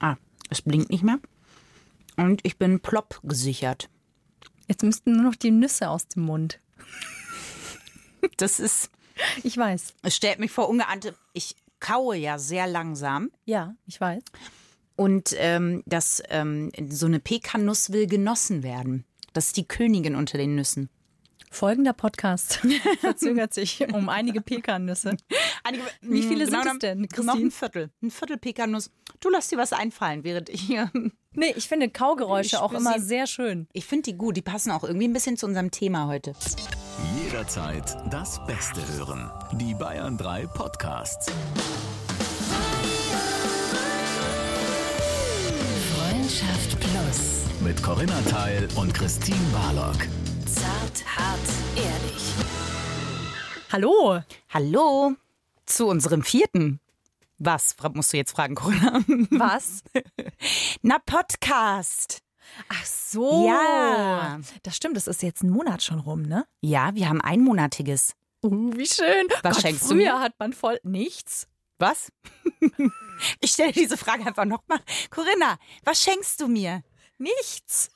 Ah, es blinkt nicht mehr. Und ich bin plopp gesichert. Jetzt müssten nur noch die Nüsse aus dem Mund. Das ist, Ich weiß. es stellt mich vor ungeahnte. Ich kaue ja sehr langsam. Ja, ich weiß. Und ähm, das, ähm, so eine Pekannuss will genossen werden. Das ist die Königin unter den Nüssen. Folgender Podcast verzögert sich um einige Pekannüsse. Einige, Wie viele sind Genau, es denn, Noch Christine? ein Viertel. Ein Viertel Pekanuss. Du lass dir was einfallen, während ich hier. Nee, ich finde Kaugeräusche Ich auch immer sie- sehr schön. Ich finde die gut. Die passen auch irgendwie ein bisschen zu unserem Thema heute. Jederzeit das Beste hören. Die Bayern 3 Podcasts. Freundschaft Plus. Mit Corinna Teil und Christine Barlock. Zart, hart, ehrlich. Hallo. Hallo zu unserem vierten. Was musst du jetzt fragen, Corinna? Was? Na, Podcast. Ach so. Ja. Das stimmt, das ist jetzt ein Monat schon rum, ne? Ja, wir haben einmonatiges. Uh, wie schön. Was Gott, schenkst du früher mir? hat man voll nichts. Was? ich stelle diese Frage einfach nochmal. Corinna, was schenkst du mir? Nichts.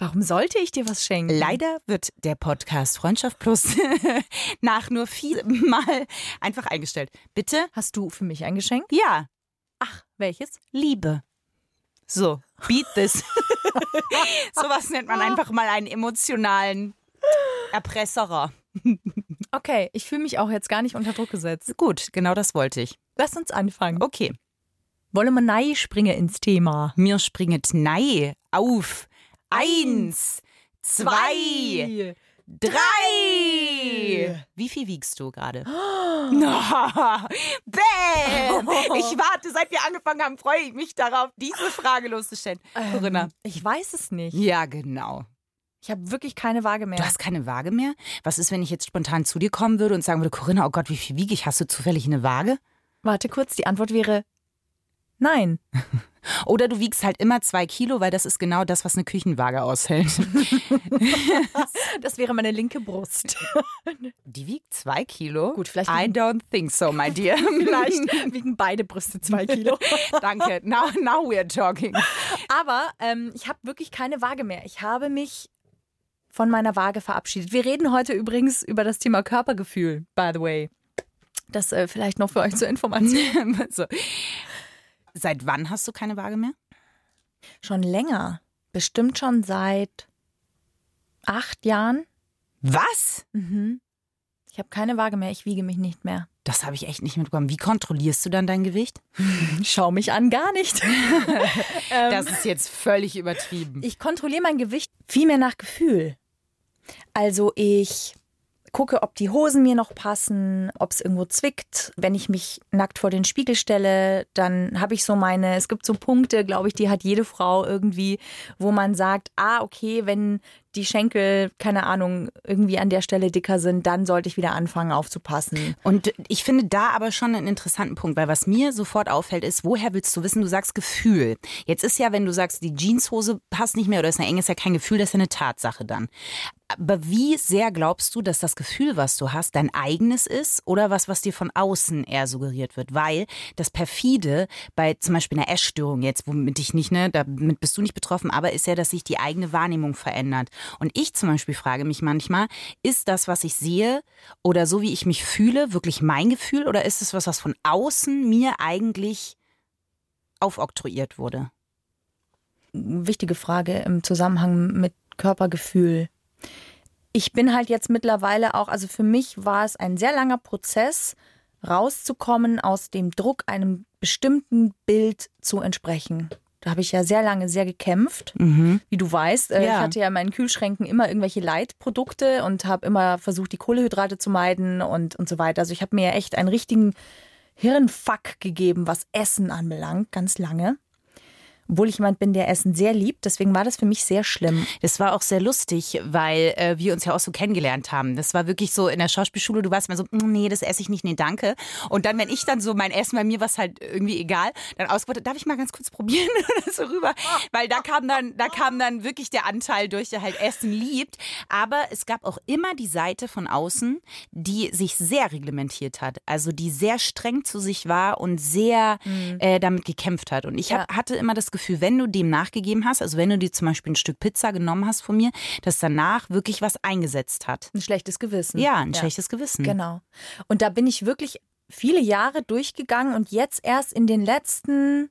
Warum sollte ich dir was schenken? Leider wird der Podcast Freundschaft Plus nach nur viermal einfach eingestellt. Bitte? Hast du für mich ein Geschenk? Ja, Ach, welches? Liebe. So, beat this. Sowas nennt man einfach mal einen emotionalen Erpresserer. Okay, ich fühle mich auch jetzt gar nicht unter Druck gesetzt. Gut, genau das wollte ich. Lass uns anfangen. Okay, Wollen wir nein springen ins Thema? mir springet nei auf. Eins, zwei, drei. Wie viel wiegst du gerade? Na, Bäm! Ich warte, seit wir angefangen haben, freue ich mich darauf, diese Frage loszustellen. Corinna. Ich weiß es nicht. Ja, genau. Ich habe wirklich keine Waage mehr. Du hast keine Waage mehr? Was ist, wenn ich jetzt spontan zu dir kommen würde und sagen würde, Corinna, oh Gott, wie viel wiege ich? Hast du zufällig eine Waage? Warte kurz, die Antwort wäre nein. Oder du wiegst halt immer zwei Kilo, weil das ist genau das, was eine Küchenwaage aushält. Das wäre meine linke Brust. Die wiegt zwei Kilo? Gut, vielleicht I don't think so, my dear. Vielleicht wiegen beide Brüste zwei Kilo. Danke. Now, now we're talking. Aber ähm, ich habe wirklich keine Waage mehr. Ich habe mich von meiner Waage verabschiedet. Wir reden heute übrigens über das Thema Körpergefühl, by the way. Das äh, vielleicht noch für euch zur Information. so. Seit wann hast du keine Waage mehr? Schon länger. Bestimmt schon seit acht Jahren. Was? Ich habe keine Waage mehr. Ich wiege mich nicht mehr. Das habe ich echt nicht mitbekommen. Wie kontrollierst du dann dein Gewicht? Schau mich an, gar nicht. Das ist jetzt völlig übertrieben. Ich kontrolliere mein Gewicht viel mehr nach Gefühl. Also ich gucke, ob die Hosen mir noch passen, ob es irgendwo zwickt. Wenn ich mich nackt vor den Spiegel stelle, dann habe ich so meine, es gibt so Punkte, glaube ich, die hat jede Frau irgendwie, wo man sagt, ah, okay, wenn die Schenkel, keine Ahnung, irgendwie an der Stelle dicker sind, dann sollte ich wieder anfangen aufzupassen. Und ich finde da aber schon einen interessanten Punkt, weil was mir sofort auffällt, ist, woher willst du wissen, du sagst Gefühl. Jetzt ist ja, wenn du sagst, die Jeanshose passt nicht mehr oder ist eine enge, ist ja kein Gefühl, das ist ja eine Tatsache dann. Aber wie sehr glaubst du, dass das Gefühl, was du hast, dein eigenes ist oder was, was dir von außen eher suggeriert wird? Weil das perfide bei zum Beispiel einer Essstörung jetzt, womit ich nicht, ne, damit bist du nicht betroffen, aber ist ja, dass sich die eigene Wahrnehmung verändert. Und ich zum Beispiel frage mich manchmal, ist das, was ich sehe oder so wie ich mich fühle, wirklich mein Gefühl oder ist es was, was von außen mir eigentlich aufoktroyiert wurde? wichtige Frage im Zusammenhang mit Körpergefühl. Ich bin halt jetzt mittlerweile auch, also für mich war es ein sehr langer Prozess, rauszukommen aus dem Druck, einem bestimmten Bild zu entsprechen. Da habe ich ja sehr lange sehr gekämpft. Wie du weißt, äh, Ja. ich hatte ja in meinen Kühlschränken immer irgendwelche Leitprodukte und habe immer versucht, die Kohlehydrate zu meiden und, und so weiter. Also ich habe mir ja echt einen richtigen Hirnfuck gegeben, was Essen anbelangt, ganz lange Obwohl ich jemand bin, der Essen sehr liebt. Deswegen war das für mich sehr schlimm. Das war auch sehr lustig, weil äh, wir uns ja auch so kennengelernt haben. Das war wirklich so in der Schauspielschule, du warst immer so, "Mm, nee, das esse ich nicht, nee, danke. Und dann, wenn ich dann so mein Essen, bei mir war es halt irgendwie egal, dann auswollte, darf ich mal ganz kurz probieren oder so rüber? Weil da kam dann, da kam dann wirklich der Anteil durch, der halt Essen liebt. Aber es gab auch immer die Seite von außen, die sich sehr reglementiert hat. Also die sehr streng zu sich war und sehr äh, damit gekämpft hat. Und ich hab, Ja. hatte immer das Gefühl, wenn du dem nachgegeben hast, also wenn du dir zum Beispiel ein Stück Pizza genommen hast von mir, dass danach wirklich was eingesetzt hat. Ein schlechtes Gewissen. Ja, ein schlechtes Gewissen. Genau. Und da bin ich wirklich viele Jahre durchgegangen und jetzt erst in den letzten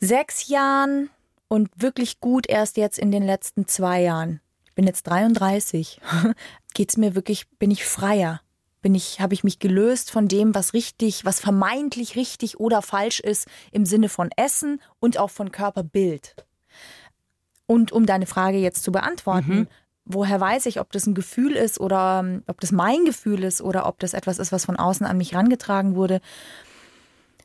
sechs Jahren und wirklich gut erst jetzt in den letzten zwei Jahren. Ich bin jetzt 33. Geht's mir wirklich, bin ich freier. Bin ich, habe ich mich gelöst von dem, was richtig, was vermeintlich richtig oder falsch ist im Sinne von Essen und auch von Körperbild. Und um deine Frage jetzt zu beantworten, woher weiß ich, ob das ein Gefühl ist oder ob das mein Gefühl ist oder ob das etwas ist, was von außen an mich herangetragen wurde?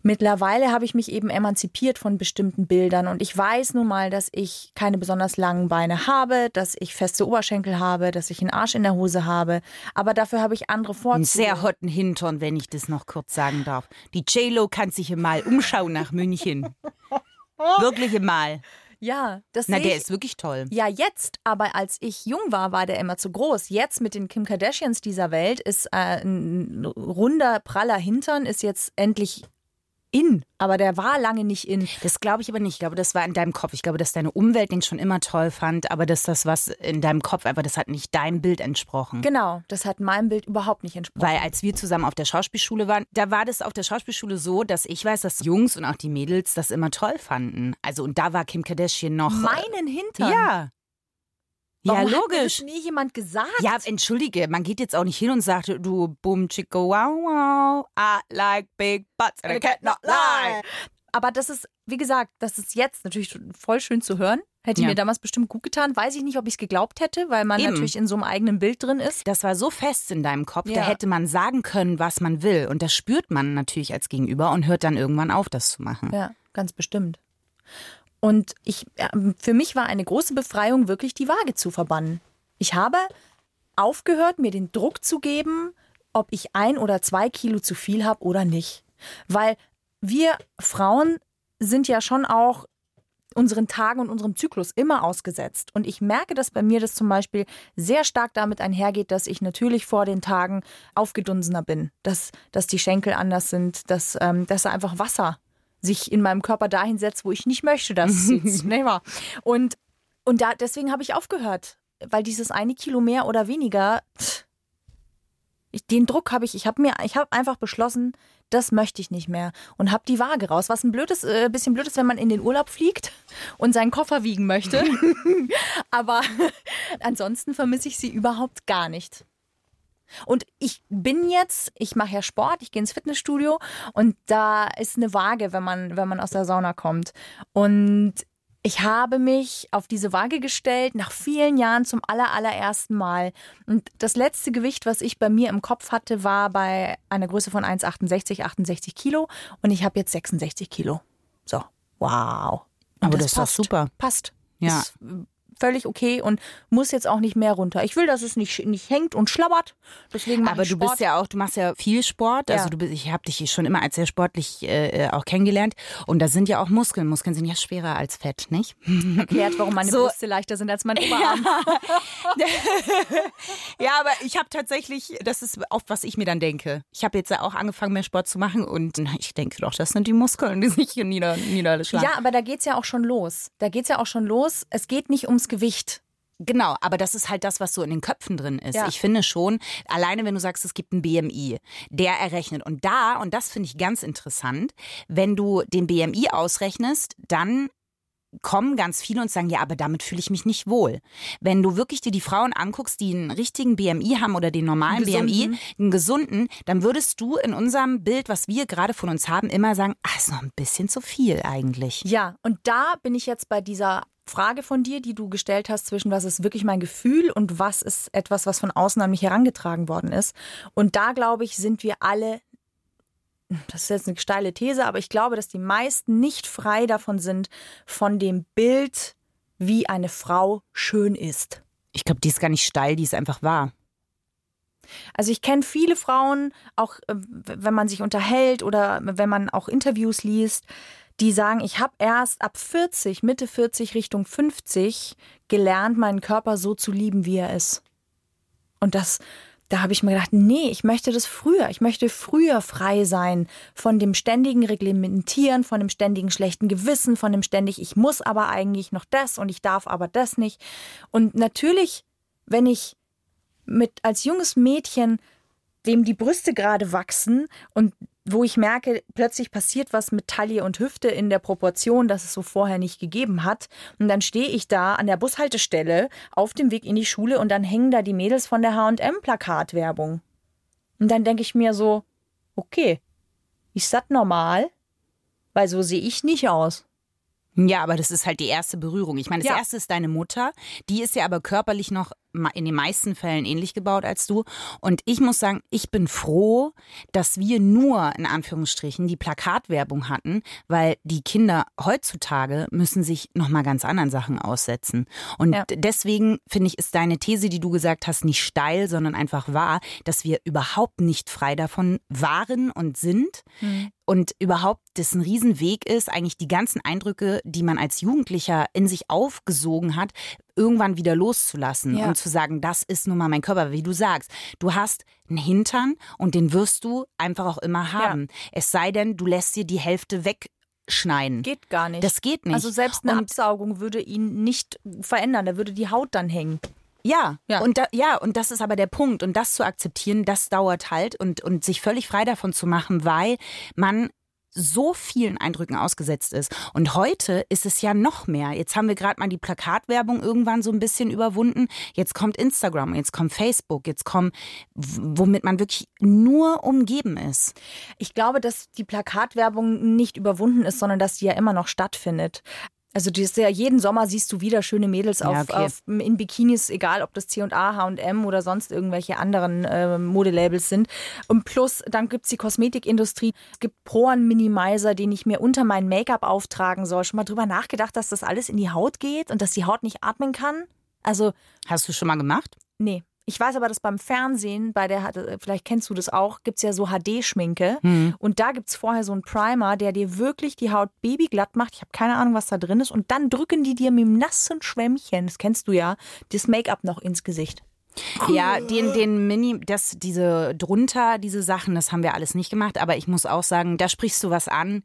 Mittlerweile habe ich mich eben emanzipiert von bestimmten Bildern und ich weiß nun mal, dass ich keine besonders langen Beine habe, dass ich feste Oberschenkel habe, dass ich einen Arsch in der Hose habe, aber dafür habe ich andere Einen Vorzüge. sehr hotten Hintern, wenn ich das noch kurz sagen darf. Die J-Lo kann sich mal umschauen nach München. Wirklich mal. ja, das Na, der ich. ist wirklich toll. Ja, jetzt, aber als ich jung war, war der immer zu groß. Jetzt mit den Kim Kardashians dieser Welt ist äh, ein runder, praller Hintern ist jetzt endlich in. Aber der war lange nicht in. Das glaube ich aber nicht. Ich glaube, das war in deinem Kopf. Ich glaube, dass deine Umwelt den schon immer toll fand, aber dass das was in deinem Kopf einfach, das hat nicht deinem Bild entsprochen. Genau, das hat meinem Bild überhaupt nicht entsprochen. Weil als wir zusammen auf der Schauspielschule waren, da war das auf der Schauspielschule so, dass ich weiß, dass Jungs und auch die Mädels das immer toll fanden. Also und da war Kim Kardashian noch. Meinen Hintern? Ja. Warum ja, Hat mir logisch. das nie jemand gesagt? Ja, entschuldige, man geht jetzt auch nicht hin und sagt, du boom chicka wow wow, I like big butts and I cannot lie. Aber das ist, wie gesagt, das ist jetzt natürlich voll schön zu hören. Hätte Ja. mir damals bestimmt gut getan. Weiß ich nicht, ob ich es geglaubt hätte, weil man Eben. natürlich in so einem eigenen Bild drin ist. Das war so fest in deinem Kopf, da Ja. hätte man sagen können, was man will. Und das spürt man natürlich als Gegenüber und hört dann irgendwann auf, das zu machen. Ja, ganz bestimmt. Und ich, für mich war eine große Befreiung, wirklich die Waage zu verbannen. Ich habe aufgehört, mir den Druck zu geben, ob ich ein oder zwei Kilo zu viel habe oder nicht. Weil wir Frauen sind ja schon auch unseren Tagen und unserem Zyklus immer ausgesetzt. Und ich merke, dass bei mir das zum Beispiel sehr stark damit einhergeht, dass ich natürlich vor den Tagen aufgedunsener bin, dass, dass die Schenkel anders sind, dass, ähm, dass da einfach Wasser sich in meinem Körper dahin setzt, wo ich nicht möchte, dass es sitzt. Nicht wahr? Und, und da, deswegen habe ich aufgehört, weil dieses eine Kilo mehr oder weniger, ich, den Druck habe ich, ich habe mir, ich habe einfach beschlossen, das möchte ich nicht mehr und habe die Waage raus. Was ein blödes, äh, bisschen blöd ist, wenn man in den Urlaub fliegt und seinen Koffer wiegen möchte. Aber ansonsten vermisse ich sie überhaupt gar nicht. Und ich bin jetzt, ich mache ja Sport, ich gehe ins Fitnessstudio und da ist eine Waage, wenn man, wenn man aus der Sauna kommt. Und ich habe mich auf diese Waage gestellt, nach vielen Jahren zum aller, allerersten Mal. Und das letzte Gewicht, was ich bei mir im Kopf hatte, war bei einer Größe von 1,68, 68 Kilo. Und ich habe jetzt 66 Kilo. So, wow. Und Aber das ist doch passt. super. Passt. Ja. Ist völlig okay und muss jetzt auch nicht mehr runter. Ich will, dass es nicht, nicht hängt und schlabbert. Deswegen Aber du Sport. bist ja auch, du machst ja viel Sport. Also Ja. du bist, ich habe dich schon immer als sehr sportlich äh, auch kennengelernt. Und da sind ja auch Muskeln. Muskeln sind ja schwerer als Fett, nicht? erklärt, warum meine So- Brüste leichter sind als mein Oberarm. Ja, aber ich habe tatsächlich, das ist oft, was ich mir dann denke. Ich habe jetzt ja auch angefangen, mehr Sport zu machen und ich denke doch, das sind die Muskeln, die sich hier nieder, niederschlagen. Ja, aber da geht's ja auch schon los. Da geht's ja auch schon los. Es geht nicht ums Gewicht. Genau, aber das ist halt das, was so in den Köpfen drin ist. Ja. Ich finde schon, alleine wenn du sagst, es gibt einen BMI, der errechnet. Und da, und das finde ich ganz interessant, wenn du den BMI ausrechnest, dann kommen ganz viele und sagen, ja, aber damit fühle ich mich nicht wohl. Wenn du wirklich dir die Frauen anguckst, die einen richtigen BMI haben oder den normalen Gesunden. BMI, einen gesunden, dann würdest du in unserem Bild, was wir gerade von uns haben, immer sagen, ah, ist noch ein bisschen zu viel eigentlich. Ja, und da bin ich jetzt bei dieser Frage von dir, die du gestellt hast, zwischen was ist wirklich mein Gefühl und was ist etwas, was von außen an mich herangetragen worden ist. Und da, glaube ich, sind wir alle das ist jetzt eine steile These, aber ich glaube, dass die meisten nicht frei davon sind, von dem Bild, wie eine Frau schön ist. Ich glaube, die ist gar nicht steil, die ist einfach wahr. Also ich kenne viele Frauen, auch äh, wenn man sich unterhält oder wenn man auch Interviews liest, die sagen, ich habe erst ab 40, Mitte 40 Richtung 50 gelernt, meinen Körper so zu lieben, wie er ist. Und das, da habe ich mir gedacht, nee, ich möchte das früher. Ich möchte früher frei sein von dem ständigen Reglementieren, von dem ständigen schlechten Gewissen, von dem ständig, ich muss aber eigentlich noch das und ich darf aber das nicht. Und natürlich, wenn ich mit als junges Mädchen dem die Brüste gerade wachsen und wo ich merke, plötzlich passiert was mit Taille und Hüfte in der Proportion, dass es so vorher nicht gegeben hat. Und dann stehe ich da an der Bushaltestelle auf dem Weg in die Schule und dann hängen da die Mädels von der H&M-Plakatwerbung. Und dann denke ich mir so, okay, ist das normal? Weil so sehe ich nicht aus. Ja, aber das ist halt die erste Berührung. Ich meine, das Ja. erste ist deine Mutter. Die ist ja aber körperlich noch in den meisten Fällen ähnlich gebaut als du. Und ich muss sagen, ich bin froh, dass wir nur in Anführungsstrichen die Plakatwerbung hatten, weil die Kinder heutzutage müssen sich noch mal ganz anderen Sachen aussetzen. Und Ja. deswegen finde ich, ist deine These, die du gesagt hast, nicht steil, sondern einfach wahr, dass wir überhaupt nicht frei davon waren und sind und überhaupt das ein Riesenweg ist, eigentlich die ganzen Eindrücke, die man als Jugendlicher in sich aufgesogen hat, irgendwann wieder loszulassen Ja. und zu sagen, das ist nun mal mein Körper, wie du sagst. Du hast einen Hintern und den wirst du einfach auch immer haben. Es sei denn, du lässt dir die Hälfte wegschneiden. Geht gar nicht. Das geht nicht. Also selbst eine Und- Absaugung würde ihn nicht verändern, da würde die Haut dann hängen. Ja, Ja. Und da, ja, und das ist aber der Punkt. Und das zu akzeptieren, das dauert halt und, und sich völlig frei davon zu machen, weil man so vielen Eindrücken ausgesetzt ist. Und heute ist es ja noch mehr. Jetzt haben wir gerade mal die Plakatwerbung irgendwann so ein bisschen überwunden. Jetzt kommt Instagram, jetzt kommt Facebook, jetzt kommt, womit man wirklich nur umgeben ist. Ich glaube, dass die Plakatwerbung nicht überwunden ist, sondern dass die ja immer noch stattfindet. Also ist ja jeden Sommer siehst du wieder schöne Mädels Ja, auf, okay. auf, in Bikinis, egal ob das C&A, H&M oder sonst irgendwelche anderen äh, Modelabels sind. Und plus, dann gibt's die Kosmetikindustrie. Es gibt Poren-Minimizer, den ich mir unter mein Make-up auftragen soll. Schon mal drüber nachgedacht, dass das alles in die Haut geht und dass die Haut nicht atmen kann? Also Hast du schon mal gemacht? Nee. Ich weiß aber, dass beim Fernsehen, bei der, vielleicht kennst du das auch, gibt's ja so HD-Schminke. Hm. Und da gibt's vorher so einen Primer, der dir wirklich die Haut babyglatt macht. Ich habe keine Ahnung, was da drin ist. Und dann drücken die dir mit dem nassen Schwämmchen, das kennst du ja, das Make-up noch ins Gesicht. Ja, den, den Mini, das, diese drunter, diese Sachen, das haben wir alles nicht gemacht. Aber ich muss auch sagen, da sprichst du was an.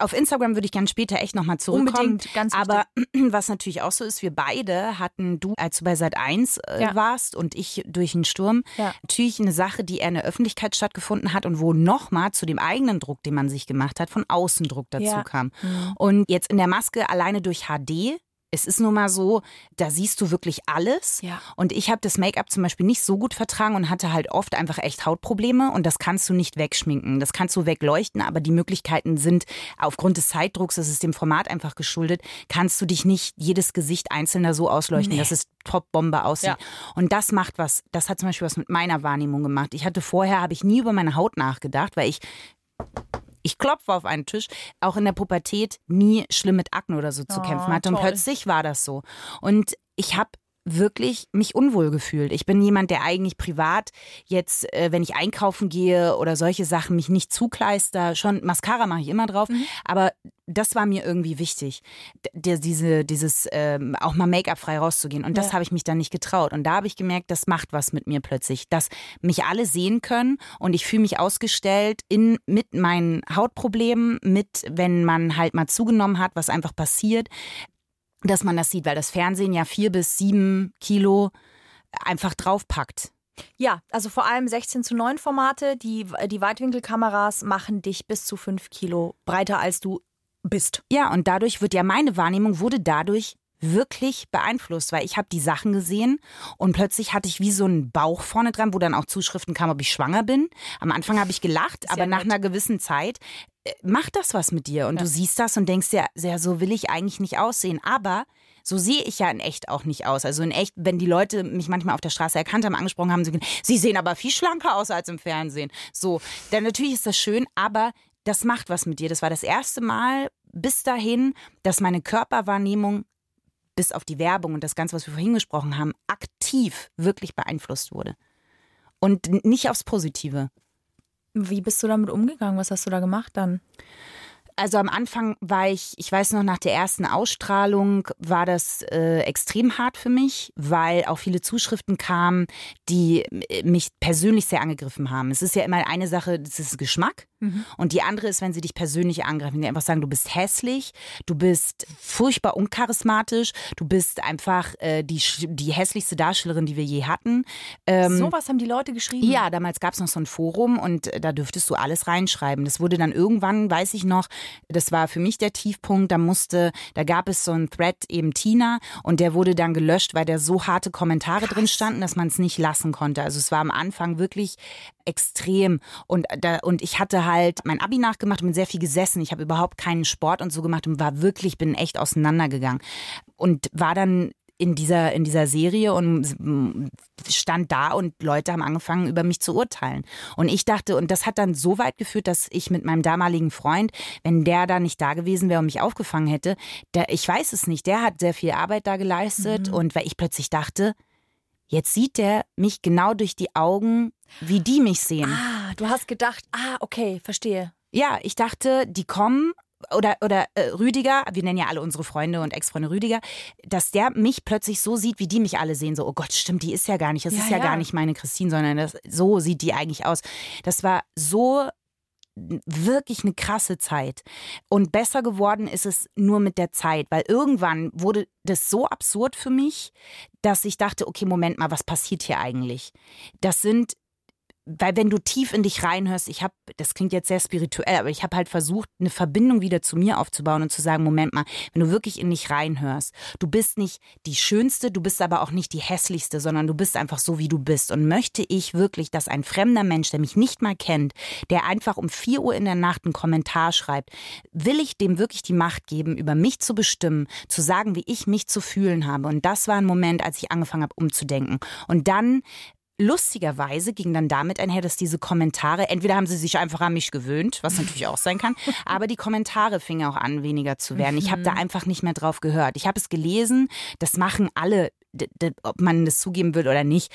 Auf Instagram würde ich gerne später echt nochmal zurückkommen. Unbedingt, ganz Aber was natürlich auch so ist, wir beide hatten, du, als du bei Sat 1 äh, Ja. warst und ich durch den Sturm, Ja. natürlich eine Sache, die eher in der Öffentlichkeit stattgefunden hat und wo nochmal zu dem eigenen Druck, den man sich gemacht hat, von außen Druck dazu Ja. kam. Und jetzt in der Maske alleine durch HD. Es ist nun mal so, da siehst du wirklich alles. Ja. Und ich habe das Make-up zum Beispiel nicht so gut vertragen und hatte halt oft einfach echt Hautprobleme und das kannst du nicht wegschminken. Das kannst du wegleuchten, aber die Möglichkeiten sind aufgrund des Zeitdrucks, das ist dem Format einfach geschuldet, kannst du dich nicht jedes Gesicht einzeln da so ausleuchten, dass es Top-Bombe aussieht. Ja. Und das macht was, das hat zum Beispiel was mit meiner Wahrnehmung gemacht. Ich hatte vorher, habe ich nie über meine Haut nachgedacht, weil ich ich klopfe auf einen Tisch, auch in der Pubertät nie schlimm mit Akne oder so zu Oh, kämpfen hatte. Und toll. plötzlich war das so. Und ich habe wirklich mich unwohl gefühlt. Ich bin jemand, der eigentlich privat jetzt, äh, wenn ich einkaufen gehe oder solche Sachen, mich nicht zukleister. Schon Mascara mache ich immer drauf, Mhm. aber das war mir irgendwie wichtig, D diese, dieses ähm, auch mal Make-up frei rauszugehen. Und das Ja. habe ich mich dann nicht getraut. Und da habe ich gemerkt, das macht was mit mir plötzlich, dass mich alle sehen können und ich fühle mich ausgestellt in mit meinen Hautproblemen, mit wenn man halt mal zugenommen hat, was einfach passiert, dass man das sieht, weil das Fernsehen ja vier bis sieben Kilo einfach draufpackt. Ja, also vor allem 16 zu 9 Formate. Die, die Weitwinkelkameras machen dich bis zu 5 Kilo breiter, als du bist. Ja, und dadurch wird ja meine Wahrnehmung wurde dadurch wirklich beeinflusst, weil ich habe die Sachen gesehen und plötzlich hatte ich wie so einen Bauch vorne dran, wo dann auch Zuschriften kamen, ob ich schwanger bin. Am Anfang habe ich gelacht, aber ja nach nett. einer gewissen Zeit äh, macht das was mit dir und du siehst das und denkst dir, ja, so will ich eigentlich nicht aussehen. Aber So sehe ich ja in echt auch nicht aus. Also in echt, wenn die Leute mich manchmal auf der Straße erkannt haben, angesprochen haben, sie, sie sehen aber viel schlanker aus als im Fernsehen. So, dann natürlich ist das schön, aber das macht was mit dir. Das war das erste Mal bis dahin, dass meine Körperwahrnehmung bis auf die Werbung und das Ganze, was wir vorhin gesprochen haben, aktiv wirklich beeinflusst wurde. Und nicht aufs Positive. Wie bist du damit umgegangen? Was hast du da gemacht dann? Also am Anfang war ich, ich weiß noch, nach der ersten Ausstrahlung war das äh, extrem hart für mich, weil auch viele Zuschriften kamen, die äh, mich persönlich sehr angegriffen haben. Es ist ja immer eine Sache, das ist Geschmack. Mhm. Und die andere ist, wenn sie dich persönlich angreifen, die einfach sagen, du bist hässlich, du bist furchtbar uncharismatisch, du bist einfach äh, die, die hässlichste Darstellerin, die wir je hatten. Ähm, so was haben die Leute geschrieben? Ja, damals gab es noch so ein Forum und äh, da dürftest du alles reinschreiben. Das wurde dann irgendwann, weiß ich noch, das war für mich der Tiefpunkt. Da musste, da gab es so einen Thread eben Tina und der wurde dann gelöscht, weil da so harte Kommentare Krass. drin standen, dass man es nicht lassen konnte. Also es war am Anfang wirklich extrem und da und ich hatte halt mein Abi nachgemacht und bin sehr viel gesessen. Ich habe überhaupt keinen Sport und so gemacht und war wirklich bin echt auseinandergegangen und war dann in dieser, in dieser Serie und stand da und Leute haben angefangen, über mich zu urteilen. Und ich dachte, und das hat dann so weit geführt, dass ich mit meinem damaligen Freund, wenn der da nicht da gewesen wäre und mich aufgefangen hätte, der, ich weiß es nicht, der hat sehr viel Arbeit da geleistet mhm. und weil ich plötzlich dachte, jetzt sieht der mich genau durch die Augen, wie die mich sehen. Ah, du hast gedacht, ah, okay, verstehe. Ja, ich dachte, die kommen oder, oder äh, Rüdiger, wir nennen ja alle unsere Freunde und Ex-Freunde Rüdiger, dass der mich plötzlich so sieht, wie die mich alle sehen. So, oh Gott, stimmt, die ist ja gar nicht, das ja, ist ja, ja, gar nicht meine Christine, sondern das, so sieht die eigentlich aus. Das war so wirklich eine krasse Zeit. Und besser geworden ist es nur mit der Zeit, weil irgendwann wurde das so absurd für mich, dass ich dachte, okay, Moment mal, was passiert hier eigentlich? Das sind weil wenn du tief in dich reinhörst, ich habe, das klingt jetzt sehr spirituell, aber ich habe halt versucht, eine Verbindung wieder zu mir aufzubauen und zu sagen, Moment mal, wenn du wirklich in dich reinhörst, du bist nicht die schönste, du bist aber auch nicht die hässlichste, sondern du bist einfach so, wie du bist. Und möchte ich wirklich, dass ein fremder Mensch, der mich nicht mal kennt, der einfach um vier Uhr in der Nacht einen Kommentar schreibt, will ich dem wirklich die Macht geben, über mich zu bestimmen, zu sagen, wie ich mich zu fühlen habe. Und das war ein Moment, als ich angefangen habe, umzudenken. Und dann Lustigerweise ging dann damit einher, dass diese Kommentare, entweder haben sie sich einfach an mich gewöhnt, was natürlich auch sein kann, aber die Kommentare fingen auch an, weniger zu werden. Ich habe da mhm. einfach nicht mehr drauf gehört. Ich habe es gelesen, das machen alle ob man das zugeben will oder nicht,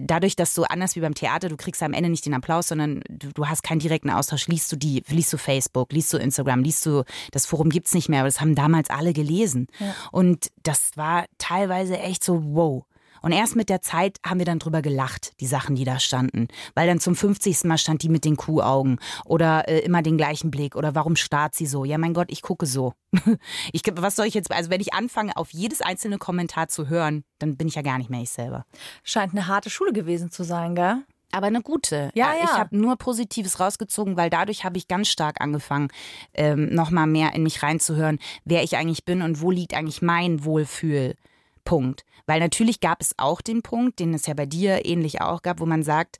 dadurch, dass du anders wie beim Theater, du kriegst am Ende nicht den Applaus, sondern du, du hast keinen direkten Austausch. Liest du die, liest du Facebook, liest du Instagram, liest du, das Forum gibt es nicht mehr, aber das haben damals alle gelesen. Ja. Und das war teilweise echt so, wow. Und erst mit der Zeit haben wir dann drüber gelacht, die Sachen, die da standen. Weil dann zum 50. Mal stand die mit den Kuhaugen oder äh, immer den gleichen Blick oder warum starrt sie so? Ja, mein Gott, ich gucke so. ich, was soll ich jetzt, also wenn ich anfange, auf jedes einzelne Kommentar zu hören, dann bin ich ja gar nicht mehr ich selber. Scheint eine harte Schule gewesen zu sein, gell? aber eine gute. Ja, ja. Ich habe nur Positives rausgezogen, weil dadurch habe ich ganz stark angefangen, ähm, nochmal mehr in mich reinzuhören, wer ich eigentlich bin und wo liegt eigentlich mein Wohlfühl. Punkt. Weil natürlich gab es auch den Punkt, den es ja bei dir ähnlich auch gab, wo man sagt,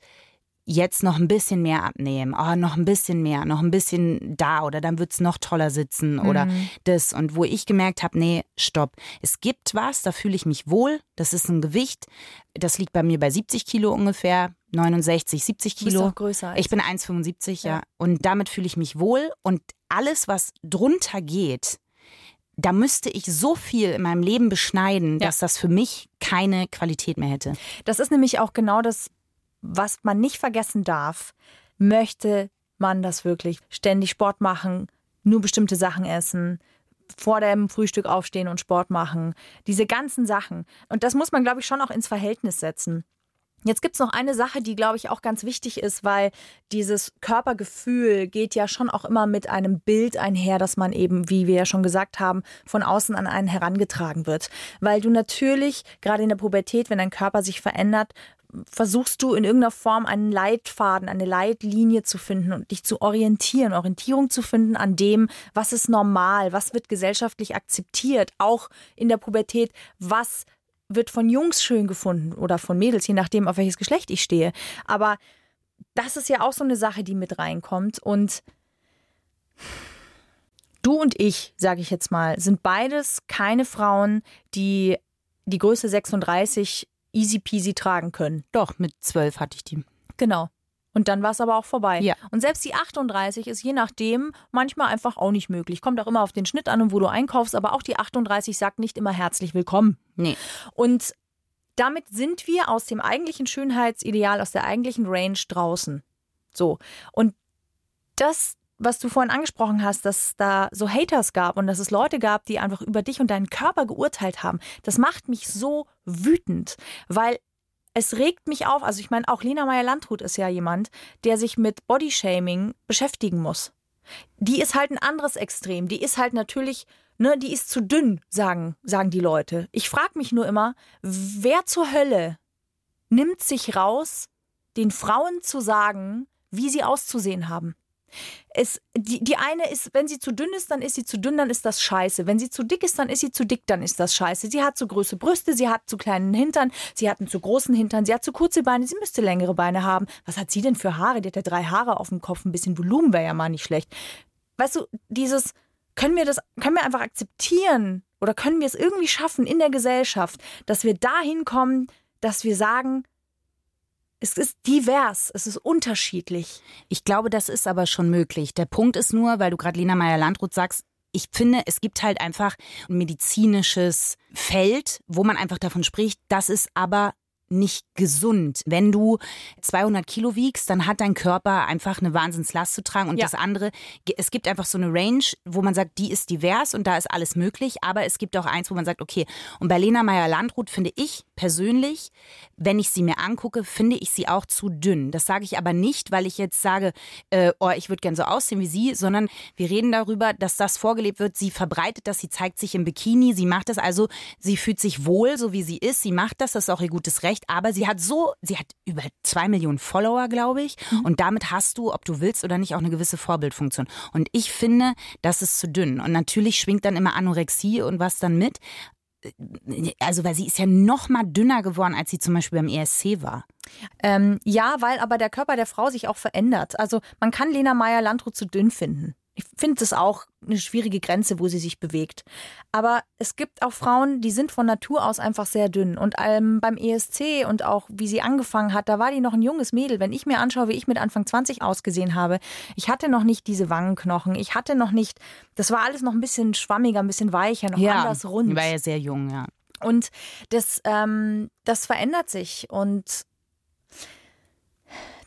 jetzt noch ein bisschen mehr abnehmen, oh, noch ein bisschen mehr, noch ein bisschen da oder dann wird es noch toller sitzen oder mhm. das. Und wo ich gemerkt habe, nee, stopp. Es gibt was, da fühle ich mich wohl, das ist ein Gewicht, das liegt bei mir bei 70 Kilo ungefähr, 69, 70 Kilo. Du bist auch größer als ich bin 1,75, ja. ja. Und damit fühle ich mich wohl und alles, was drunter geht, da müsste ich so viel in meinem Leben beschneiden, ja. dass das für mich keine Qualität mehr hätte. Das ist nämlich auch genau das, was man nicht vergessen darf. Möchte man das wirklich ständig Sport machen, nur bestimmte Sachen essen, vor dem Frühstück aufstehen und Sport machen, diese ganzen Sachen. Und das muss man, glaube ich, schon auch ins Verhältnis setzen. Jetzt gibt es noch eine Sache, die, glaube ich, auch ganz wichtig ist, weil dieses Körpergefühl geht ja schon auch immer mit einem Bild einher, dass man eben, wie wir ja schon gesagt haben, von außen an einen herangetragen wird. Weil du natürlich, gerade in der Pubertät, wenn dein Körper sich verändert, versuchst du in irgendeiner Form einen Leitfaden, eine Leitlinie zu finden und dich zu orientieren, Orientierung zu finden an dem, was ist normal, was wird gesellschaftlich akzeptiert, auch in der Pubertät, was wird von Jungs schön gefunden oder von Mädels, je nachdem, auf welches Geschlecht ich stehe. Aber das ist ja auch so eine Sache, die mit reinkommt. Und Du und ich, sage ich jetzt mal, sind beides keine Frauen, die die Größe 36 easy peasy tragen können. Doch, mit zwölf hatte ich die. Genau. Und dann war es aber auch vorbei. Ja. Und selbst die 38 ist je nachdem manchmal einfach auch nicht möglich. Kommt auch immer auf den Schnitt an und wo du einkaufst, aber auch die 38 sagt nicht immer herzlich willkommen. Nee. Und damit sind wir aus dem eigentlichen Schönheitsideal, aus der eigentlichen Range draußen. So. Und das, was du vorhin angesprochen hast, dass da so Haters gab und dass es Leute gab, die einfach über dich und deinen Körper geurteilt haben, das macht mich so wütend, weil es regt mich auf. Also ich meine, auch Lena Meyer-Landrut ist ja jemand, der sich mit Bodyshaming beschäftigen muss. Die ist halt ein anderes Extrem. Die ist halt natürlich, ne, die ist zu dünn, sagen, sagen die Leute. Ich frage mich nur immer, wer zur Hölle nimmt sich raus, den Frauen zu sagen, wie sie auszusehen haben? Es, die, die eine ist, wenn sie zu dünn ist, dann ist sie zu dünn, dann ist das scheiße. Wenn sie zu dick ist, dann ist sie zu dick, dann ist das scheiße. Sie hat zu große Brüste, sie hat zu kleinen Hintern, sie hat einen zu großen Hintern, sie hat zu kurze Beine, sie müsste längere Beine haben. Was hat sie denn für Haare? Die hat ja drei Haare auf dem Kopf, ein bisschen Volumen wäre ja mal nicht schlecht. Weißt du, dieses, können wir das, können wir einfach akzeptieren oder können wir es irgendwie schaffen in der Gesellschaft, dass wir dahin kommen, dass wir sagen, es ist divers, es ist unterschiedlich. Ich glaube, das ist aber schon möglich. Der Punkt ist nur, weil du gerade Lena Meyer-Landrut sagst, ich finde, es gibt halt einfach ein medizinisches Feld, wo man einfach davon spricht, das ist aber nicht gesund. Wenn du 200 Kilo wiegst, dann hat dein Körper einfach eine Wahnsinnslast zu tragen. Und Ja. das andere, es gibt einfach so eine Range, wo man sagt, die ist divers und da ist alles möglich. Aber es gibt auch eins, wo man sagt, okay, und bei Lena Meyer-Landrut finde ich persönlich, wenn ich sie mir angucke, finde ich sie auch zu dünn. Das sage ich aber nicht, weil ich jetzt sage, äh, oh, ich würde gern so aussehen wie sie, sondern wir reden darüber, dass das vorgelebt wird. Sie verbreitet das, sie zeigt sich im Bikini, sie macht das also, sie fühlt sich wohl, so wie sie ist, sie macht das, das ist auch ihr gutes Recht, aber sie hat so, sie hat über zwei Millionen Follower, glaube ich, und damit hast du, ob du willst oder nicht, auch eine gewisse Vorbildfunktion. Und ich finde, das ist zu dünn. Und natürlich schwingt dann immer Anorexie und was dann mit. Also, weil sie ist ja noch mal dünner geworden, als sie zum Beispiel beim ESC war. Ähm, ja, weil aber der Körper der Frau sich auch verändert. Also man kann Lena Meyer-Landrut zu dünn finden. Ich finde das auch eine schwierige Grenze, wo sie sich bewegt. Aber es gibt auch Frauen, die sind von Natur aus einfach sehr dünn. Und ähm, beim ESC und auch wie sie angefangen hat, da war die noch ein junges Mädel. Wenn ich mir anschaue, wie ich mit Anfang 20 ausgesehen habe, ich hatte noch nicht diese Wangenknochen. Ich hatte noch nicht, das war alles noch ein bisschen schwammiger, ein bisschen weicher, noch anders rund. Die war ja sehr jung, ja. Und das, ähm, das verändert sich. Und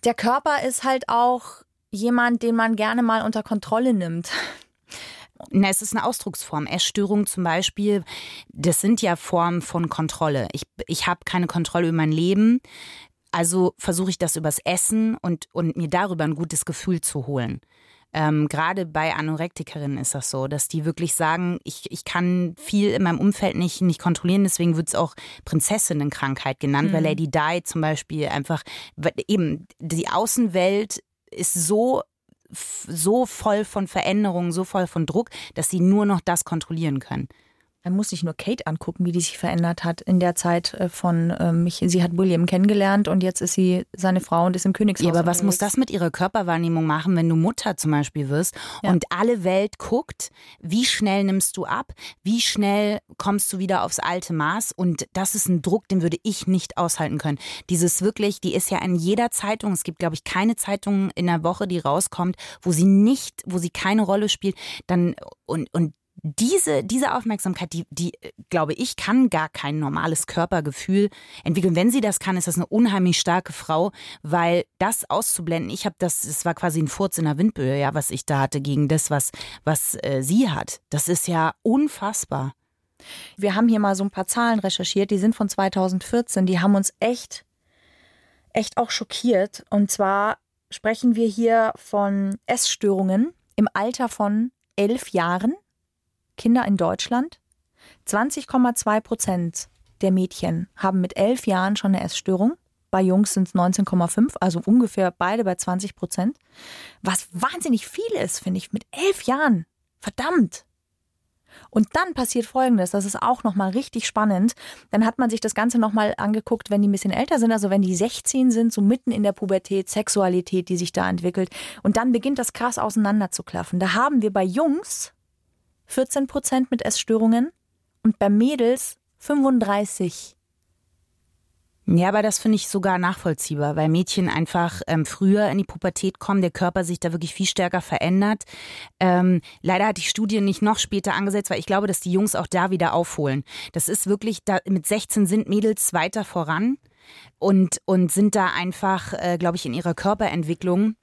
der Körper ist halt auch jemand, den man gerne mal unter Kontrolle nimmt. Na, es ist eine Ausdrucksform. Essstörung zum Beispiel, das sind ja Formen von Kontrolle. Ich, ich habe keine Kontrolle über mein Leben. Also versuche ich das übers Essen und, und mir darüber ein gutes Gefühl zu holen. Ähm, Gerade bei Anorektikerinnen ist das so, dass die wirklich sagen, ich, ich kann viel in meinem Umfeld nicht, nicht kontrollieren, deswegen wird es auch Prinzessinnenkrankheit genannt, weil Lady Di zum Beispiel einfach, eben die Außenwelt ist so so voll von Veränderungen, so voll von Druck, dass sie nur noch das kontrollieren können. Man muss sich nur Kate angucken, wie die sich verändert hat in der Zeit äh, von, ähm, ich, sie hat William kennengelernt und jetzt ist sie seine Frau und ist im Königshaus. Ja, aber was muss unterwegs. das mit ihrer Körperwahrnehmung machen, wenn du Mutter zum Beispiel wirst Ja. und alle Welt guckt, wie schnell nimmst du ab, wie schnell kommst du wieder aufs alte Maß und das ist ein Druck, den würde ich nicht aushalten können. Dieses wirklich, die ist ja in jeder Zeitung, es gibt glaube ich keine Zeitung in der Woche, die rauskommt, wo sie nicht, wo sie keine Rolle spielt, dann und und diese, diese Aufmerksamkeit, die, die, äh, glaube ich, kann gar kein normales Körpergefühl entwickeln. Wenn sie das kann, ist das eine unheimlich starke Frau, weil das auszublenden, ich habe das, es war quasi ein Furz in der Windböe, ja, was ich da hatte gegen das, was, was äh, sie hat. Das ist ja unfassbar. Wir haben hier mal so ein paar Zahlen recherchiert, die sind von 2014, die haben uns echt, echt auch schockiert. Und zwar sprechen wir hier von Essstörungen im Alter von elf Jahren, Kinder in Deutschland. 20,2 Prozent der Mädchen haben mit elf Jahren schon eine Essstörung. Bei Jungs sind es 19,5, also ungefähr beide bei 20 Prozent. Was wahnsinnig viel ist, finde ich, mit elf Jahren. Verdammt. Und dann passiert Folgendes, das ist auch nochmal richtig spannend. Dann hat man sich das Ganze nochmal angeguckt, wenn die ein bisschen älter sind, also wenn die 16 sind, so mitten in der Pubertät, Sexualität, die sich da entwickelt. Und dann beginnt das krass auseinanderzuklaffen. Da haben wir bei Jungs 14 Prozent mit Essstörungen und bei Mädels 35. Ja, aber das finde ich sogar nachvollziehbar, weil Mädchen einfach ähm, früher in die Pubertät kommen, der Körper sich da wirklich viel stärker verändert. Ähm, leider hat die Studie nicht noch später angesetzt, weil ich glaube, dass die Jungs auch da wieder aufholen. Das ist wirklich, da, mit 16 sind Mädels weiter voran und, und sind da einfach, äh, glaube ich, in ihrer Körperentwicklung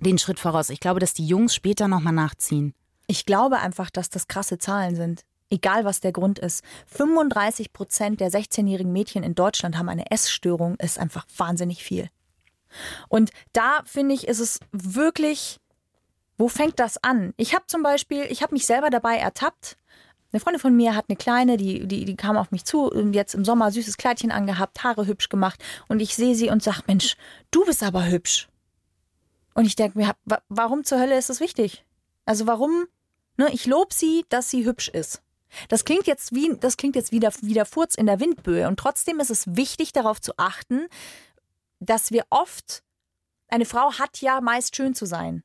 den Schritt voraus. Ich glaube, dass die Jungs später nochmal nachziehen. Ich glaube einfach, dass das krasse Zahlen sind. Egal was der Grund ist. 35 Prozent der 16-jährigen Mädchen in Deutschland haben eine Essstörung, ist einfach wahnsinnig viel. Und da finde ich, ist es wirklich, wo fängt das an? Ich habe zum Beispiel, ich habe mich selber dabei ertappt. Eine Freundin von mir hat eine kleine, die, die, die kam auf mich zu, jetzt im Sommer süßes Kleidchen angehabt, Haare hübsch gemacht. Und ich sehe sie und sage, Mensch, du bist aber hübsch. Und ich denke mir, warum zur Hölle ist das wichtig? Also warum? Ne, ich lobe sie, dass sie hübsch ist. Das klingt jetzt wie, das klingt jetzt wieder, wie der Furz in der Windböe. Und trotzdem ist es wichtig, darauf zu achten, dass wir oft, eine Frau hat ja meist schön zu sein.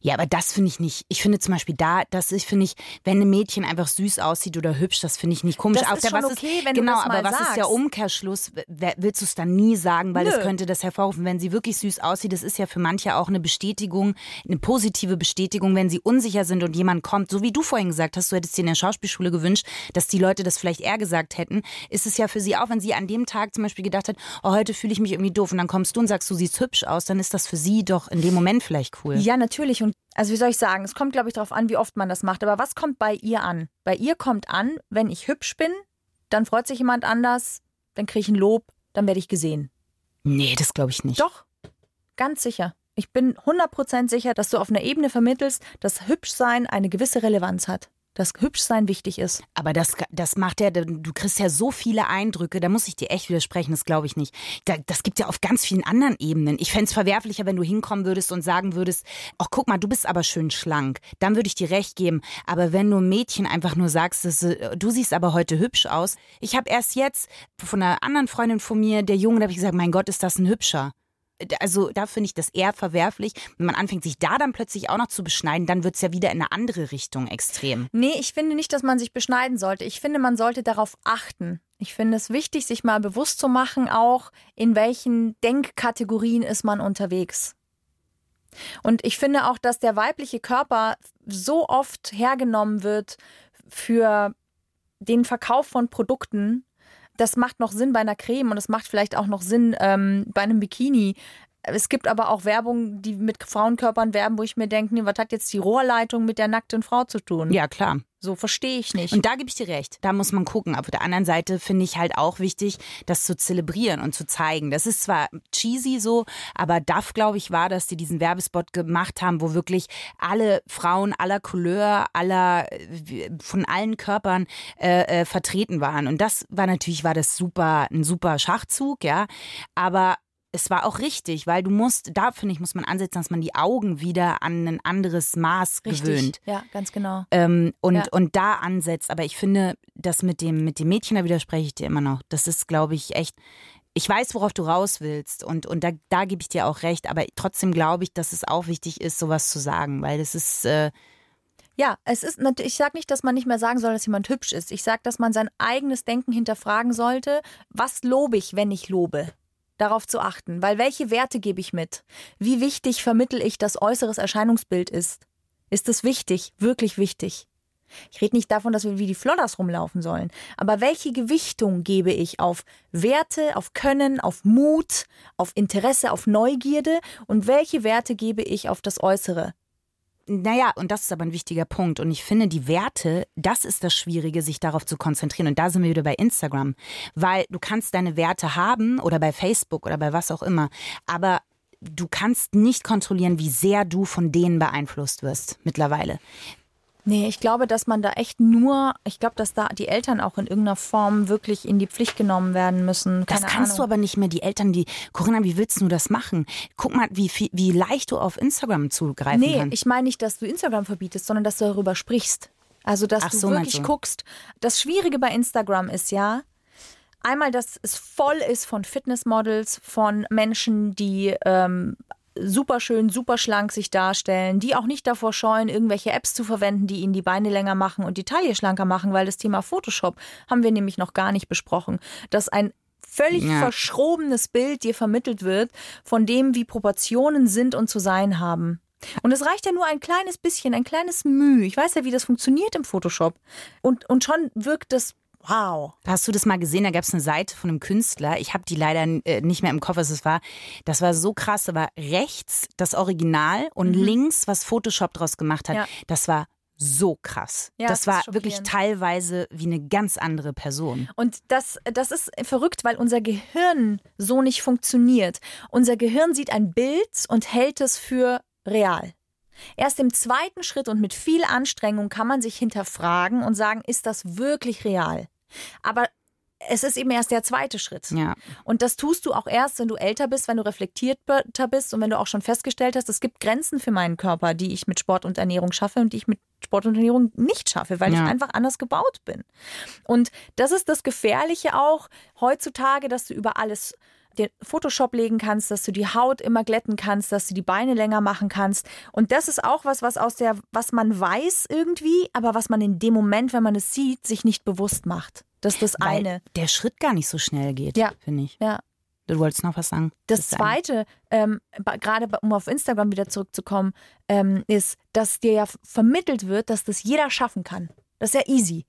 Ja, aber das finde ich nicht. Ich finde zum Beispiel da, das ich finde ich, wenn ein Mädchen einfach süß aussieht oder hübsch, das finde ich nicht komisch. Das ist der, schon was okay, ist, wenn du genau, das mal aber was ist der sagst. Umkehrschluss? Willst du es dann nie sagen, weil Nö. das könnte das hervorrufen, wenn sie wirklich süß aussieht. Das ist ja für manche auch eine Bestätigung, eine positive Bestätigung, wenn sie unsicher sind und jemand kommt, so wie du vorhin gesagt hast, du hättest dir in der Schauspielschule gewünscht, dass die Leute das vielleicht eher gesagt hätten, ist es ja für sie auch, wenn sie an dem Tag zum Beispiel gedacht hat, oh, heute fühle ich mich irgendwie doof und dann kommst du und sagst, du siehst hübsch aus, dann ist das für sie doch in dem Moment vielleicht cool. Ja, natürlich. Und also wie soll ich sagen, es kommt, glaube ich, darauf an, wie oft man das macht. Aber was kommt bei ihr an? Bei ihr kommt an, wenn ich hübsch bin, dann freut sich jemand anders, dann kriege ich ein Lob, dann werde ich gesehen. Nee, das glaube ich nicht. Doch, ganz sicher. Ich bin 100% sicher, dass du auf einer Ebene vermittelst, dass Hübschsein eine gewisse Relevanz hat. Dass Hübschsein wichtig ist. Aber das, das macht ja, du kriegst ja so viele Eindrücke, da muss ich dir echt widersprechen, das glaube ich nicht. Da, das gibt ja auf ganz vielen anderen Ebenen. Ich fände es verwerflicher, wenn du hinkommen würdest und sagen würdest, ach guck mal, du bist aber schön schlank. Dann würde ich dir recht geben. Aber wenn du Mädchen einfach nur sagst, dass, äh, du siehst aber heute hübsch aus. Ich habe erst jetzt von einer anderen Freundin von mir, der Junge, da habe ich gesagt, mein Gott, ist das ein hübscher. Also da finde ich das eher verwerflich. Wenn man anfängt, sich da dann plötzlich auch noch zu beschneiden, dann wird es ja wieder in eine andere Richtung extrem. Nee, ich finde nicht, dass man sich beschneiden sollte. Ich finde, man sollte darauf achten. Ich finde es wichtig, sich mal bewusst zu machen, auch in welchen Denkkategorien ist man unterwegs. Und ich finde auch, dass der weibliche Körper so oft hergenommen wird für den Verkauf von Produkten. Das macht noch Sinn bei einer Creme und es macht vielleicht auch noch Sinn ähm, bei einem Bikini. Es gibt aber auch Werbung, die mit Frauenkörpern werben, wo ich mir denke, nee, was hat jetzt die Rohrleitung mit der nackten Frau zu tun? Ja, klar. So verstehe ich nicht. Und da gebe ich dir recht. Da muss man gucken. Auf der anderen Seite finde ich halt auch wichtig, das zu zelebrieren und zu zeigen. Das ist zwar cheesy so, aber DAF, glaube ich, war, dass die diesen Werbespot gemacht haben, wo wirklich alle Frauen aller Couleur, aller, äh, von allen Körpern äh, äh, vertreten waren. Und das war natürlich, war das super, ein super Schachzug, ja. Aber es war auch richtig, weil du musst, da finde ich, muss man ansetzen, dass man die Augen wieder an ein anderes Maß gewöhnt. Ja, ganz genau. Ähm, und, Ja. und da ansetzt. Aber ich finde, das mit dem, mit dem Mädchen, da widerspreche ich dir immer noch. Das ist, glaube ich, echt. Ich weiß, worauf du raus willst. Und, und da, da gebe ich dir auch recht. Aber trotzdem glaube ich, dass es auch wichtig ist, sowas zu sagen. Weil das ist. Äh, Ja, es ist natürlich, ich sage nicht, dass man nicht mehr sagen soll, dass jemand hübsch ist. Ich sage, dass man sein eigenes Denken hinterfragen sollte. Was lobe ich, wenn ich lobe? Darauf zu achten, weil welche Werte gebe ich mit? Wie wichtig vermittel ich, dass äußeres Erscheinungsbild ist? Ist es wichtig, wirklich wichtig? Ich rede nicht davon, dass wir wie die Flodders rumlaufen sollen, aber welche Gewichtung gebe ich auf Werte, auf Können, auf Mut, auf Interesse, auf Neugierde und welche Werte gebe ich auf das Äußere? Naja, und das ist aber ein wichtiger Punkt. Und ich finde, die Werte, das ist das Schwierige, sich darauf zu konzentrieren. Und da sind wir wieder bei Instagram. Weil du kannst deine Werte haben oder bei Facebook oder bei was auch immer. Aber du kannst nicht kontrollieren, wie sehr du von denen beeinflusst wirst mittlerweile. Nee, ich glaube, dass man da echt nur, ich glaube, dass da die Eltern auch in irgendeiner Form wirklich in die Pflicht genommen werden müssen. Das Keine kannst du Ahnung. aber nicht mehr. Die Eltern, die, Corinna, wie willst du das machen? Guck mal, wie, wie leicht du auf Instagram zugreifen Nee, kannst. ich meine nicht, dass du Instagram verbietest, sondern dass du darüber sprichst. Also, dass Ach du so, wirklich du? guckst. Das Schwierige bei Instagram ist ja, einmal, dass es voll ist von Fitnessmodels, von Menschen, die ähm, super schön, super schlank sich darstellen, die auch nicht davor scheuen, irgendwelche Apps zu verwenden, die ihnen die Beine länger machen und die Taille schlanker machen, weil das Thema Photoshop haben wir nämlich noch gar nicht besprochen, dass ein völlig Ja. verschrobenes Bild dir vermittelt wird von dem, wie Proportionen sind und zu sein haben. Und es reicht ja nur ein kleines bisschen, ein kleines Mühe. Ich weiß ja, wie das funktioniert im Photoshop. Und, und schon wirkt das wow. Hast du das mal gesehen? Da gab es eine Seite von einem Künstler. Ich habe die leider äh, nicht mehr im Kopf, was es war. Das war so krass. Da war rechts das Original und links, was Photoshop draus gemacht hat. Ja. Das war so krass. Ja, das es war wirklich teilweise wie eine ganz andere Person. Und das, das ist verrückt, weil unser Gehirn so nicht funktioniert. Unser Gehirn sieht ein Bild und hält es für real. Erst im zweiten Schritt und mit viel Anstrengung kann man sich hinterfragen und sagen, ist das wirklich real? Aber es ist eben erst der zweite Schritt. Ja. Und das tust du auch erst, wenn du älter bist, wenn du reflektierter bist und wenn du auch schon festgestellt hast, es gibt Grenzen für meinen Körper, die ich mit Sport und Ernährung schaffe und die ich mit Sport und Ernährung nicht schaffe, weil Ja. ich einfach anders gebaut bin. Und das ist das Gefährliche auch heutzutage, dass du über alles den Photoshop legen kannst, dass du die Haut immer glätten kannst, dass du die Beine länger machen kannst. Und das ist auch was, was aus der, was man weiß irgendwie, aber was man in dem Moment, wenn man es sieht, sich nicht bewusst macht. Das ist das Weil eine. der Schritt gar nicht so schnell geht, Ja. finde ich. Ja. Du wolltest noch was sagen? Das ein- Zweite, ähm, gerade um auf Instagram wieder zurückzukommen, ähm, ist, dass dir ja vermittelt wird, dass das jeder schaffen kann. Das ist ja easy.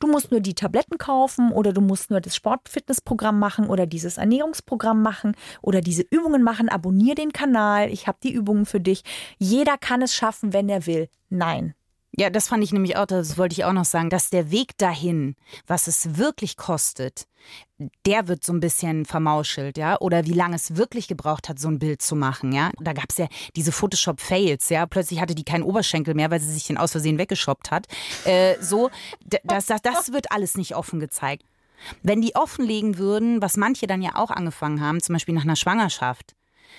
Du musst nur die Tabletten kaufen oder du musst nur das Sportfitnessprogramm machen oder dieses Ernährungsprogramm machen oder diese Übungen machen. Abonnier den Kanal. Ich habe die Übungen für dich. Jeder kann es schaffen, wenn er will. Nein. Ja, das fand ich nämlich auch, das wollte ich auch noch sagen, dass der Weg dahin, was es wirklich kostet, der wird so ein bisschen vermauschelt, ja, oder wie lange es wirklich gebraucht hat, so ein Bild zu machen, ja. Da gab es ja diese Photoshop-Fails, ja. Plötzlich hatte die keinen Oberschenkel mehr, weil sie sich den aus Versehen weggeschoppt hat. Äh, so, das, das, das wird alles nicht offen gezeigt. Wenn die offenlegen würden, was manche dann ja auch angefangen haben, zum Beispiel nach einer Schwangerschaft,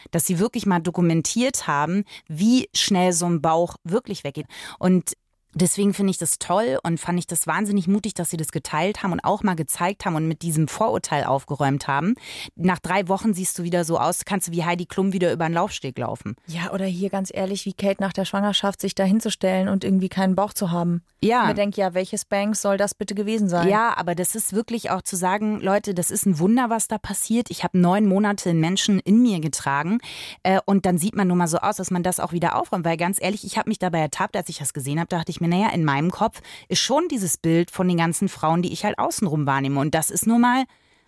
dass sie wirklich mal dokumentiert haben, wie schnell so ein Bauch wirklich weggeht. Und deswegen finde ich das toll und fand ich das wahnsinnig mutig, dass sie das geteilt haben und auch mal gezeigt haben und mit diesem Vorurteil aufgeräumt haben. Nach drei Wochen siehst du wieder so aus, kannst du wie Heidi Klum wieder über den Laufsteg laufen. Ja, oder hier ganz ehrlich, wie Kate nach der Schwangerschaft sich da hinzustellen und irgendwie keinen Bauch zu haben. Ja. Ich mir denke, ja, welches Bank soll das bitte gewesen sein? Ja, aber das ist wirklich auch zu sagen, Leute, das ist ein Wunder, was da passiert. Ich habe neun Monate Menschen in mir getragen äh, und dann sieht man nun mal so aus, dass man das auch wieder aufräumt. Weil ganz ehrlich, ich habe mich dabei ertappt, als ich das gesehen habe, dachte ich mir, naja, in meinem Kopf ist schon dieses Bild von den ganzen Frauen, die ich halt außenrum wahrnehme. Und das ist nun mal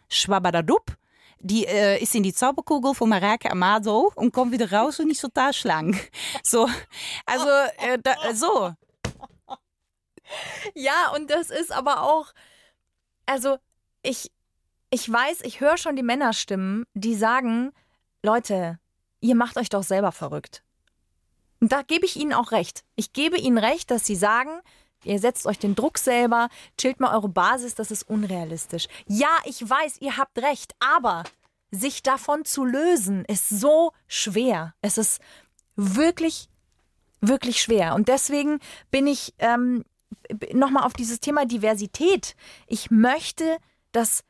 schwabadadub. Die äh, ist in die Zauberkugel von Marake Amado und kommt wieder raus und ist total schlank. So, also äh, da, so. Ja, und das ist aber auch, also ich, ich weiß, ich höre schon die Männerstimmen, die sagen, Leute, ihr macht euch doch selber verrückt. Und da gebe ich ihnen auch recht. Ich gebe ihnen recht, dass sie sagen, ihr setzt euch den Druck selber, chillt mal eure Basis, das ist unrealistisch. Ja, ich weiß, ihr habt recht, aber sich davon zu lösen ist so schwer. Es ist wirklich wirklich schwer. Und deswegen bin ich ähm, nochmal auf dieses Thema Diversität. Ich möchte, dass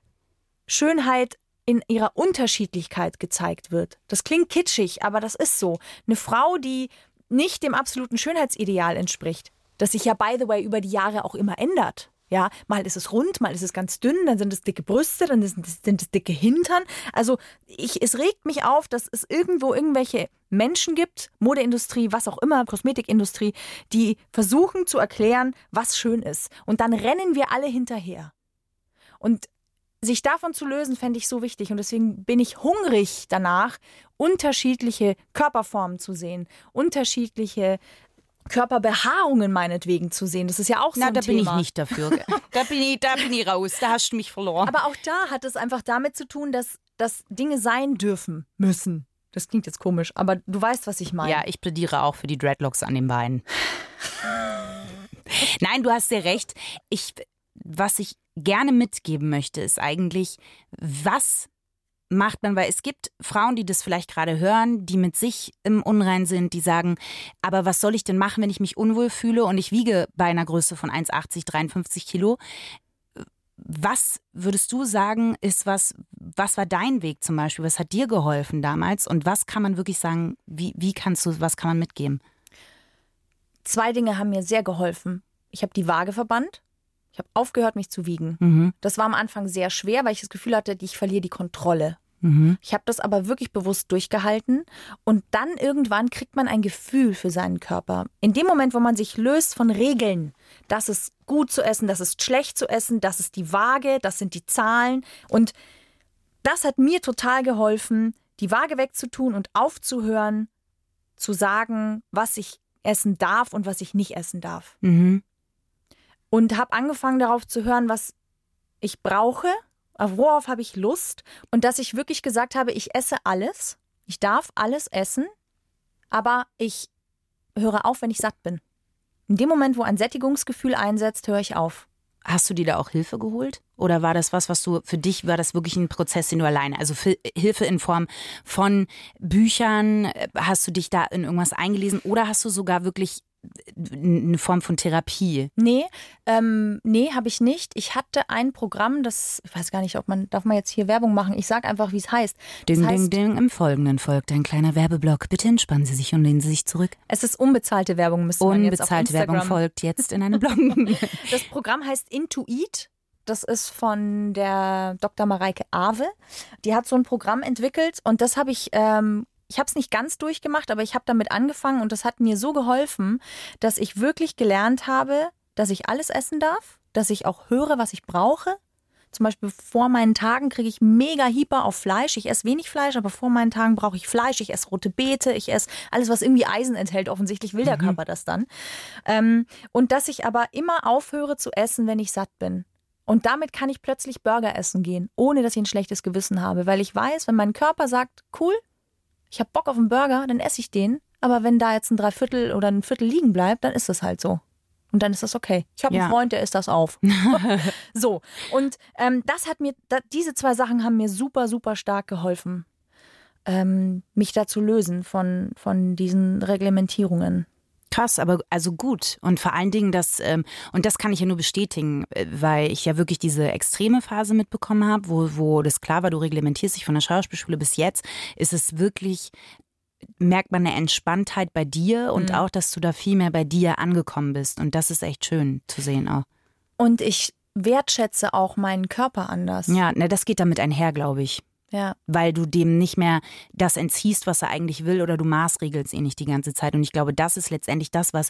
Schönheit in ihrer Unterschiedlichkeit gezeigt wird. Das klingt kitschig, aber das ist so. Eine Frau, die nicht dem absoluten Schönheitsideal entspricht, das sich ja, by the way, über die Jahre auch immer ändert. Ja, mal ist es rund, mal ist es ganz dünn, dann sind es dicke Brüste, dann sind es, sind es dicke Hintern. Also ich, es regt mich auf, dass es irgendwo irgendwelche Menschen gibt, Modeindustrie, was auch immer, Kosmetikindustrie, die versuchen zu erklären, was schön ist. Und dann rennen wir alle hinterher. Und sich davon zu lösen, fände ich so wichtig. Und deswegen bin ich hungrig danach, unterschiedliche Körperformen zu sehen, unterschiedliche Körperbehaarungen meinetwegen zu sehen. Das ist ja auch so Na, ein da bin Thema. ich nicht dafür. da, bin ich, da bin ich raus. Da hast du mich verloren. Aber auch da hat es einfach damit zu tun, dass, dass Dinge sein dürfen müssen. Das klingt jetzt komisch, aber du weißt, was ich meine. ja, ich plädiere auch für die Dreadlocks an den Beinen. Nein, du hast sehr recht. Ich, was ich gerne mitgeben möchte, ist eigentlich, was macht man, weil es gibt Frauen, die das vielleicht gerade hören, die mit sich im Unrein sind, die sagen, aber was soll ich denn machen, wenn ich mich unwohl fühle und ich wiege bei einer Größe von 1,80, 53 Kilo? was würdest du sagen, ist was, was war dein Weg zum Beispiel? Was hat dir geholfen damals? Und was kann man wirklich sagen, wie, wie kannst du, was kann man mitgeben? Zwei Dinge haben mir sehr geholfen. Ich habe die Waage verbannt. Ich habe aufgehört, mich zu wiegen. Mhm. Das war am Anfang sehr schwer, weil ich das Gefühl hatte, ich verliere die Kontrolle. Mhm. Ich habe das aber wirklich bewusst durchgehalten und dann irgendwann kriegt man ein Gefühl für seinen Körper. In dem Moment, wo man sich löst von Regeln, das ist gut zu essen, das ist schlecht zu essen, das ist die Waage, das sind die Zahlen und das hat mir total geholfen, die Waage wegzutun und aufzuhören, zu sagen, was ich essen darf und was ich nicht essen darf. Mhm. Und habe angefangen darauf zu hören, was ich brauche auf worauf habe ich Lust und dass ich wirklich gesagt habe, ich esse alles, ich darf alles essen, aber ich höre auf, wenn ich satt bin. In dem Moment, wo ein Sättigungsgefühl einsetzt, höre ich auf. Hast du dir da auch Hilfe geholt? Oder war das was, was du für dich war das wirklich ein Prozess, den du alleine, also Hilfe in Form von Büchern? Hast du dich da in irgendwas eingelesen oder hast du sogar wirklich eine Form von Therapie? Nee, ähm, nee, habe ich nicht. Ich hatte ein Programm, das, ich weiß gar nicht, ob man, darf man jetzt hier Werbung machen? Ich sag einfach, wie es heißt. Ding, das heißt, ding, ding. Im Folgenden folgt ein kleiner Werbeblock. Bitte entspannen Sie sich und lehnen Sie sich zurück. Es ist unbezahlte Werbung, müsste man jetzt auf Unbezahlte. Werbung folgt jetzt in einem Blog. Das Programm heißt Intuit. Das ist von der Dr. Mareike Awe. Die hat so ein Programm entwickelt und das habe ich, ähm, ich habe es nicht ganz durchgemacht, aber ich habe damit angefangen und das hat mir so geholfen, dass ich wirklich gelernt habe, dass ich alles essen darf, dass ich auch höre, was ich brauche. Zum Beispiel vor meinen Tagen kriege ich mega Hyper auf Fleisch. Ich esse wenig Fleisch, aber vor meinen Tagen brauche ich Fleisch. Ich esse rote Beete, ich esse alles, was irgendwie Eisen enthält. Offensichtlich will der Körper das dann. Ähm, und dass ich aber immer aufhöre zu essen, wenn ich satt bin. Und damit kann ich plötzlich Burger essen gehen, ohne dass ich ein schlechtes Gewissen habe. Weil ich weiß, wenn mein Körper sagt, cool, ich habe Bock auf einen Burger, dann esse ich den. Aber wenn da jetzt ein Dreiviertel oder ein Viertel liegen bleibt, dann ist das halt so. Und dann ist das okay. Ich habe Ja. einen Freund, der isst das auf. so. Und ähm, das hat mir, da, diese zwei Sachen haben mir super, super stark geholfen, ähm, mich da zu lösen von, von diesen Reglementierungen. Krass, aber also gut. Und vor allen Dingen das, ähm, und das kann ich ja nur bestätigen, äh, weil ich ja wirklich diese extreme Phase mitbekommen habe, wo, wo das klar war, du reglementierst dich von der Schauspielschule bis jetzt, ist es wirklich, merkt man eine Entspanntheit bei dir und Mhm. auch, dass du da viel mehr bei dir angekommen bist. Und das ist echt schön zu sehen auch. Und ich wertschätze auch meinen Körper anders. Ja, ne, das geht damit einher, glaube ich. Ja. weil du dem nicht mehr das entziehst, was er eigentlich will, oder du maßregelst ihn nicht die ganze Zeit. Und ich glaube, das ist letztendlich das, was,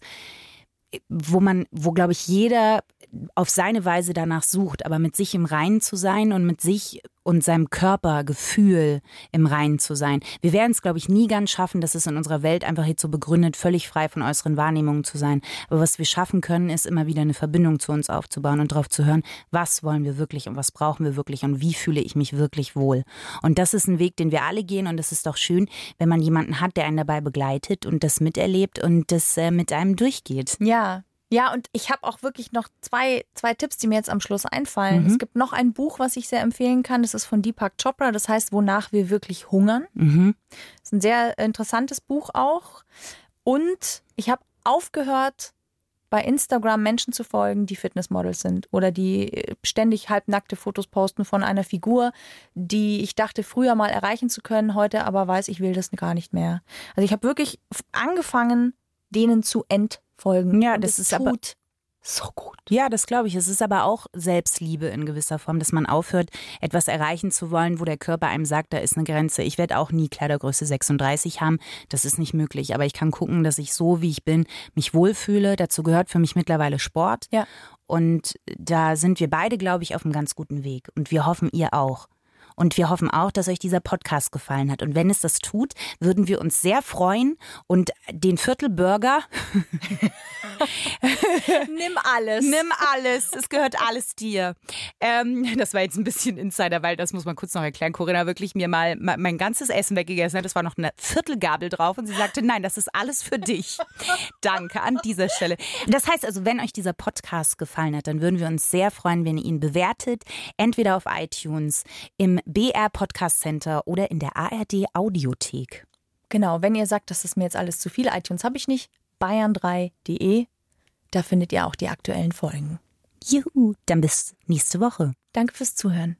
wo man, wo glaube ich jeder auf seine Weise danach sucht, aber mit sich im Reinen zu sein und mit sich und seinem Körpergefühl im Reinen zu sein. Wir werden es, glaube ich, nie ganz schaffen, das ist in unserer Welt einfach jetzt so begründet, völlig frei von äußeren Wahrnehmungen zu sein. Aber was wir schaffen können, ist immer wieder eine Verbindung zu uns aufzubauen und darauf zu hören, was wollen wir wirklich und was brauchen wir wirklich und wie fühle ich mich wirklich wohl. Und das ist ein Weg, den wir alle gehen und es ist doch schön, wenn man jemanden hat, der einen dabei begleitet und das miterlebt und das äh, mit einem durchgeht. Ja. Ja, und ich habe auch wirklich noch zwei, zwei Tipps, die mir jetzt am Schluss einfallen. Mhm. Es gibt noch ein Buch, was ich sehr empfehlen kann. Das ist von Deepak Chopra. Das heißt, Wonach wir wirklich hungern. Mhm. Das ist ein sehr interessantes Buch auch. Und ich habe aufgehört, bei Instagram Menschen zu folgen, die Fitnessmodels sind oder die äh, ständig halbnackte Fotos posten von einer Figur, die ich dachte früher mal erreichen zu können, heute aber weiß, ich will das gar nicht mehr. Also ich habe wirklich angefangen, denen zu entfolgen. Ja, Und das ist aber- tut so gut. Ja, das glaube ich. Es ist aber auch Selbstliebe in gewisser Form, dass man aufhört, etwas erreichen zu wollen, wo der Körper einem sagt, da ist eine Grenze. Ich werde auch nie Kleidergröße 36 haben. Das ist nicht möglich. Aber ich kann gucken, dass ich so, wie ich bin, mich wohlfühle. Dazu gehört für mich mittlerweile Sport. Ja. Und da sind wir beide, glaube ich, auf einem ganz guten Weg. Und wir hoffen, ihr auch. Und wir hoffen auch, dass euch dieser Podcast gefallen hat. Und wenn es das tut, würden wir uns sehr freuen und den Viertelburger Nimm alles. Nimm alles, es gehört alles dir. Ähm, das war jetzt ein bisschen Insider, weil das muss man kurz noch erklären. Corinna wirklich mir mal ma- mein ganzes Essen weggegessen hat. Es war noch eine Viertelgabel drauf und sie sagte, nein, das ist alles für dich. Danke an dieser Stelle. Das heißt also, wenn euch dieser Podcast gefallen hat, dann würden wir uns sehr freuen, wenn ihr ihn bewertet. Entweder auf iTunes, im BR Podcast Center oder in der ARD Audiothek. Genau, wenn ihr sagt, das ist mir jetzt alles zu viel, iTunes habe ich nicht, bayern3.de, da findet ihr auch die aktuellen Folgen. Juhu, dann bis nächste Woche. Danke fürs Zuhören.